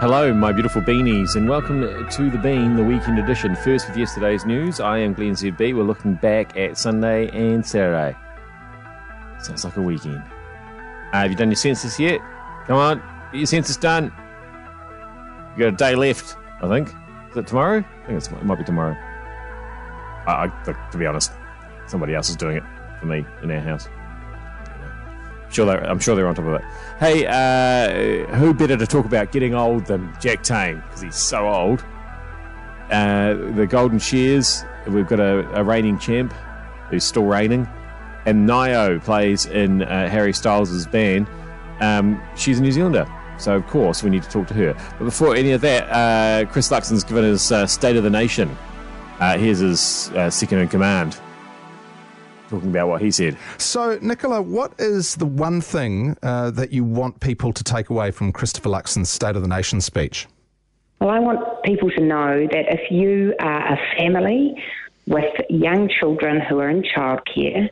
Hello, my beautiful beanies, and welcome to The Bean, the weekend edition. First with yesterday's news, I am Glenn ZB. We're looking back at Sunday and Saturday. Sounds like a weekend. Uh, have you done your census yet? Come on, get your census done. You got a day left, I think. Is it tomorrow? I think it's, it might be tomorrow. I, I, to be honest, somebody else is doing it for me in our house. Sure, they're, I'm sure they're on top of it. Hey, uh, who better to talk about getting old than Jack Tame because he's so old? Uh, the Golden Shears. We've got a, a reigning champ who's still reigning, and Nio plays in uh, Harry Styles' band. Um, she's a New Zealander, so of course we need to talk to her. But before any of that, uh, Chris Luxon's given his uh, State of the Nation. Uh, here's his second in command talking about what he said. So, Nicola, what is the one thing uh, that you want people to take away from Christopher Luxon's State of the Nation speech? Well, I want people to know that if you are a family with young children who are in childcare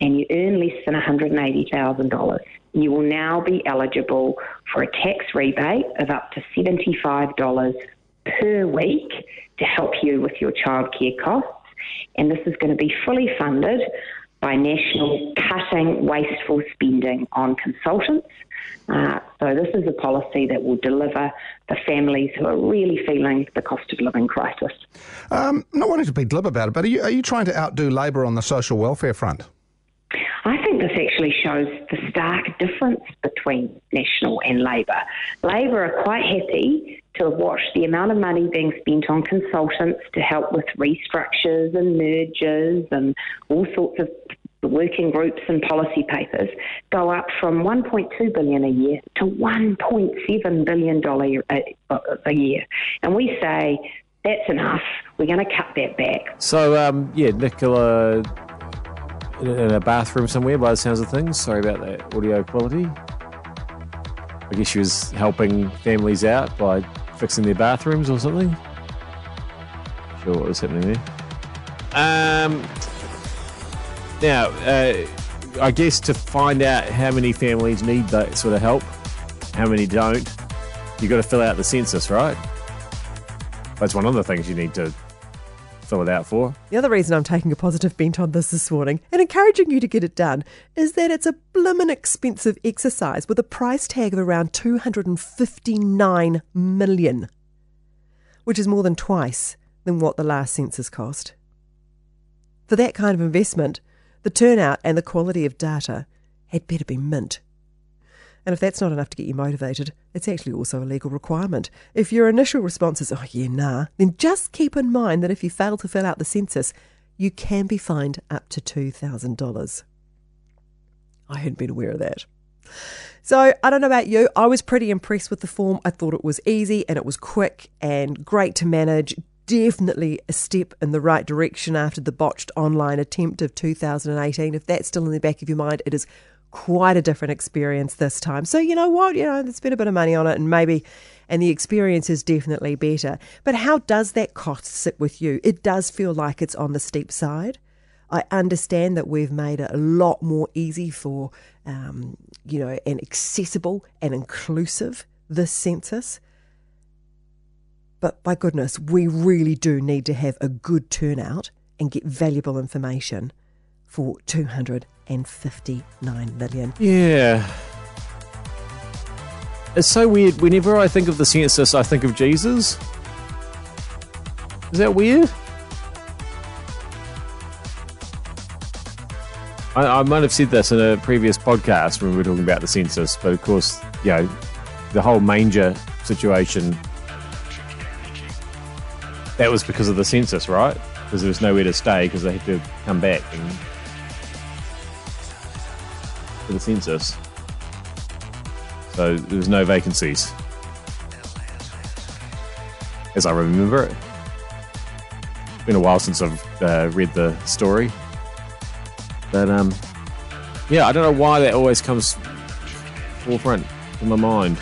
and you earn less than $180,000, you will now be eligible for a tax rebate of up to $75 per week to help you with your childcare costs. And this is going to be fully funded by National cutting wasteful spending on consultants. Uh, so this is a policy that will deliver the families who are really feeling the cost of living crisis. Um, not wanting to be glib about it, but are you, are you trying to outdo Labor on the social welfare front? I think this actually shows the stark difference between National and Labor. Labor are quite happy to watch the amount of money being spent on consultants to help with restructures and mergers and all sorts of working groups and policy papers go up from 1.2 billion a year to 1.7 billion dollar a year, and we say that's enough. We're going to cut that back. So, um, yeah, Nicola in a bathroom somewhere by the sounds of things. Sorry about that audio quality. I guess she was helping families out by fixing their bathrooms or something. Sure what was happening there. Um, now, uh, I guess to find out how many families need that sort of help, how many don't, you've got to fill out the census, right? That's one of the things you need to fill it out for. The other reason I'm taking a positive bent on this this morning and encouraging you to get it done is that it's a blimmin' expensive exercise with a price tag of around 259 million, which is more than twice than what the last census cost. For that kind of investment, the turnout and the quality of data had better be mint. And if that's not enough to get you motivated, it's actually also a legal requirement. If your initial response is, oh, yeah, nah, then just keep in mind that if you fail to fill out the census, you can be fined up to $2,000. I hadn't been aware of that. So I don't know about you. I was pretty impressed with the form. I thought it was easy and it was quick and great to manage. Definitely a step in the right direction after the botched online attempt of 2018. If that's still in the back of your mind, it is quite a different experience this time. So, you know what? You know, there's been a bit of money on it and maybe, and the experience is definitely better. But how does that cost sit with you? It does feel like it's on the steep side. I understand that we've made it a lot more easy for, um, you know, and accessible and inclusive this census. But by goodness, we really do need to have a good turnout and get valuable information for 259 million. Yeah. It's so weird. Whenever I think of the census, I think of Jesus. Is that weird? I, I might have said this in a previous podcast when we were talking about the census, but of course, you know, the whole manger situation that was because of the census, right? Because there was nowhere to stay because they had to come back and for the census. So there was no vacancies. As I remember it. It's been a while since I've uh, read the story. But um, yeah, I don't know why that always comes forefront in my mind.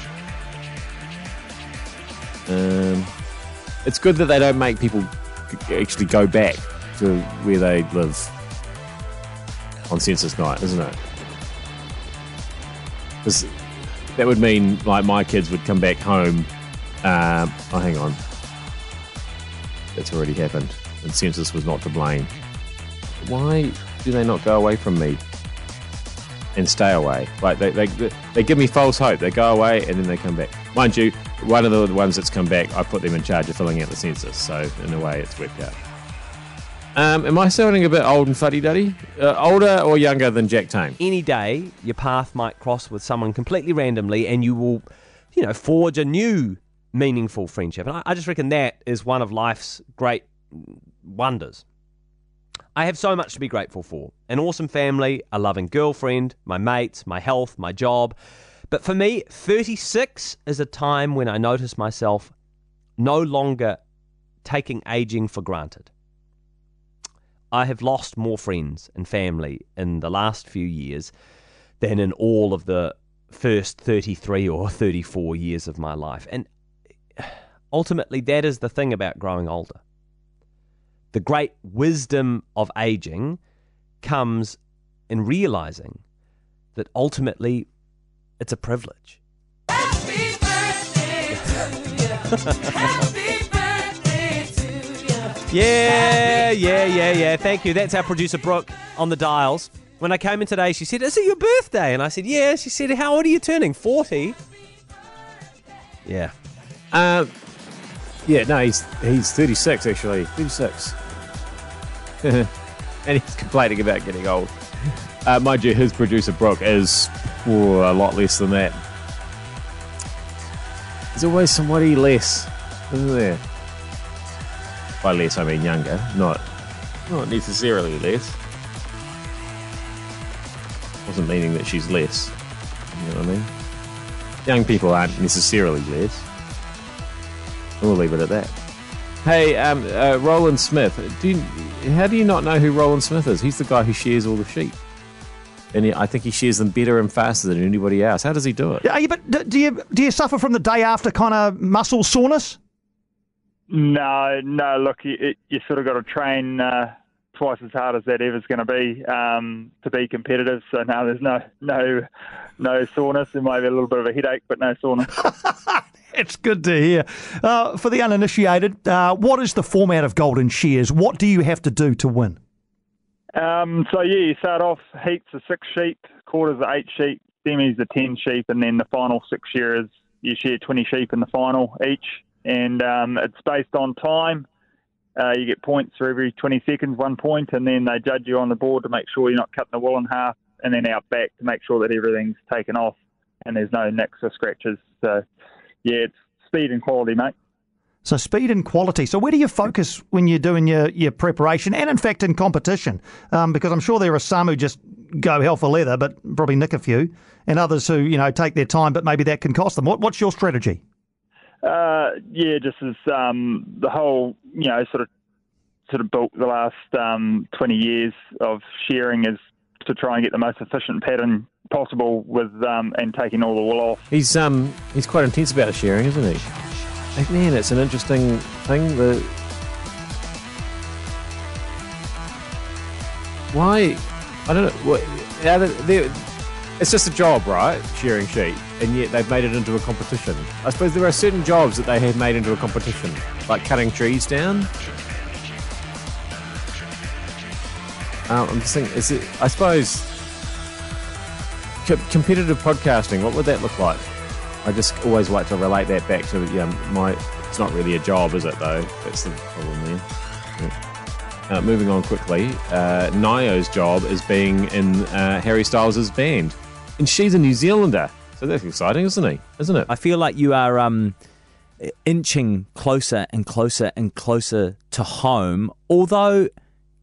Um, it's good that they don't make people actually go back to where they live on census night, isn't it? Because that would mean like my kids would come back home Um, oh, hang on. That's already happened. And census was not to blame. Why do they not go away from me and stay away? Like they, they, they give me false hope. They go away and then they come back. Mind you, one of the ones that's come back, I put them in charge of filling out the census. So in a way, it's worked out. Um, am I sounding a bit old and fuddy duddy? Uh, older or younger than Jack Tame? Any day, your path might cross with someone completely randomly, and you will, you know, forge a new meaningful friendship. And I, I just reckon that is one of life's great wonders. I have so much to be grateful for an awesome family, a loving girlfriend, my mates, my health, my job. But for me, 36 is a time when I notice myself no longer taking aging for granted. I have lost more friends and family in the last few years than in all of the first 33 or 34 years of my life. And ultimately, that is the thing about growing older. The great wisdom of aging comes in realizing that ultimately it's a privilege. Yeah, yeah, yeah, yeah. Thank you. That's our producer Brooke on the dials. When I came in today, she said, "Is it your birthday?" And I said, "Yeah." She said, "How old are you turning? 40? Yeah. Uh, yeah, no, he's he's 36 actually. 36. and he's complaining about getting old. Uh, mind you, his producer Brooke is oh, a lot less than that. There's always somebody less, isn't there? By less, I mean younger, not not necessarily less. Wasn't meaning that she's less. You know what I mean? Young people aren't necessarily less. We'll leave it at that. Hey, um, uh, Rowland Smith. Do you, how do you not know who Rowland Smith is? He's the guy who shares all the sheep, and he, I think he shares them better and faster than anybody else. How does he do it? Yeah, but do you do you suffer from the day after kind of muscle soreness? No, no. Look, you, you sort of got to train uh, twice as hard as that ever's going to be um, to be competitive. So now there's no no no soreness. There might be a little bit of a headache, but no soreness. It's good to hear. Uh, for the uninitiated, uh, what is the format of Golden Shears? What do you have to do to win? Um, so yeah, you start off heats of six sheep, quarters of eight sheep, semis of ten sheep, and then the final six shearers you share twenty sheep in the final each, and um, it's based on time. Uh, you get points for every 20 seconds, one point, and then they judge you on the board to make sure you're not cutting the wool in half, and then out back to make sure that everything's taken off and there's no nicks or scratches. So, yeah, it's speed and quality, mate. So speed and quality. So where do you focus when you're doing your, your preparation and in fact in competition? Um, because I'm sure there are some who just go hell for leather, but probably nick a few, and others who you know take their time, but maybe that can cost them. What, what's your strategy? Uh, yeah, just as um, the whole, you know, sort of sort of built the last um, 20 years of shearing is to try and get the most efficient pattern possible with um, and taking all the wool off. He's um he's quite intense about his sharing, isn't he? Man, it's an interesting thing. The why I don't know. What, they- it's just a job, right? Shearing sheep, and yet they've made it into a competition. I suppose there are certain jobs that they have made into a competition, like cutting trees down. Um, I'm just thinking, is it? I suppose co- competitive podcasting. What would that look like? I just always like to relate that back to yeah, my. It's not really a job, is it? Though that's the problem there. Yeah. Uh, moving on quickly, uh, Ny Oh's job is being in uh, Harry Styles' band, and she's a New Zealander, so that's exciting, isn't he? Isn't it? I feel like you are um, inching closer and closer and closer to home. Although,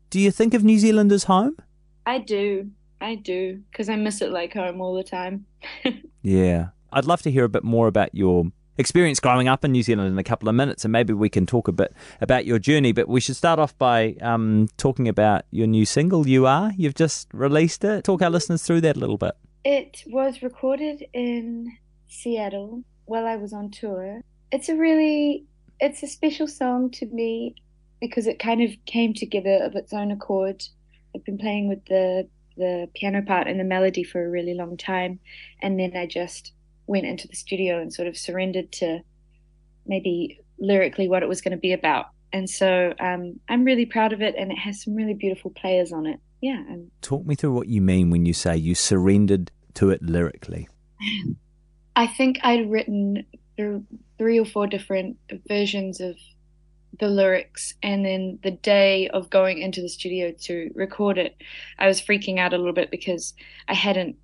do you think of New Zealand as home? I do. I do. Because I miss it like home all the time. Yeah. I'd love to hear a bit more about your experience growing up in New Zealand in a couple of minutes, and maybe we can talk a bit about your journey. But we should start off by um, talking about your new single, You Are. You've just released it. Talk our listeners through that a little bit. It was recorded in Seattle while I was on tour. It's a really it's a special song to me because it kind of came together of its own accord. I've been playing with the the piano part and the melody for a really long time and then I just went into the studio and sort of surrendered to maybe lyrically what it was going to be about. And so um, I'm really proud of it, and it has some really beautiful players on it. Yeah. And Talk me through what you mean when you say you surrendered to it lyrically. I think I'd written th- three or four different versions of the lyrics, and then the day of going into the studio to record it, I was freaking out a little bit because I hadn't.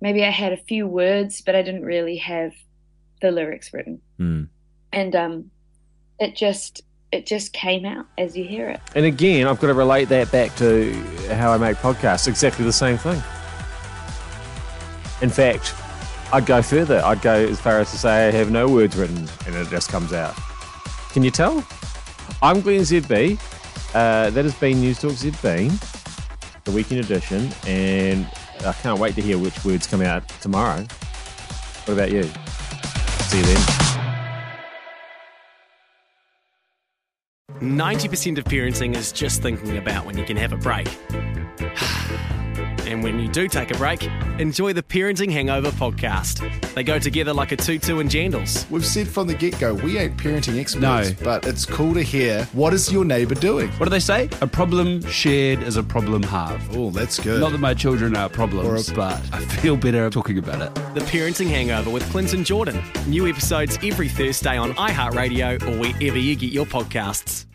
Maybe I had a few words, but I didn't really have the lyrics written, Mm. and um, it just it just came out as you hear it. And again, I've got to relate that back to how I make podcasts. Exactly the same thing. In fact, I'd go further. I'd go as far as to say I have no words written and it just comes out. Can you tell? I'm Glenn ZB. Uh, that has been News Talk ZB, the weekend edition, and I can't wait to hear which words come out tomorrow. What about you? See you then. 90% of parenting is just thinking about when you can have a break. And when you do take a break, enjoy the Parenting Hangover podcast. They go together like a tutu and jandals. We've said from the get go, we ain't parenting experts, No. but it's cool to hear what is your neighbour doing? What do they say? A problem shared is a problem halved. Oh, that's good. Not that my children are problems, a- but I feel better talking about it. The Parenting Hangover with Clinton Jordan. New episodes every Thursday on iHeartRadio or wherever you get your podcasts.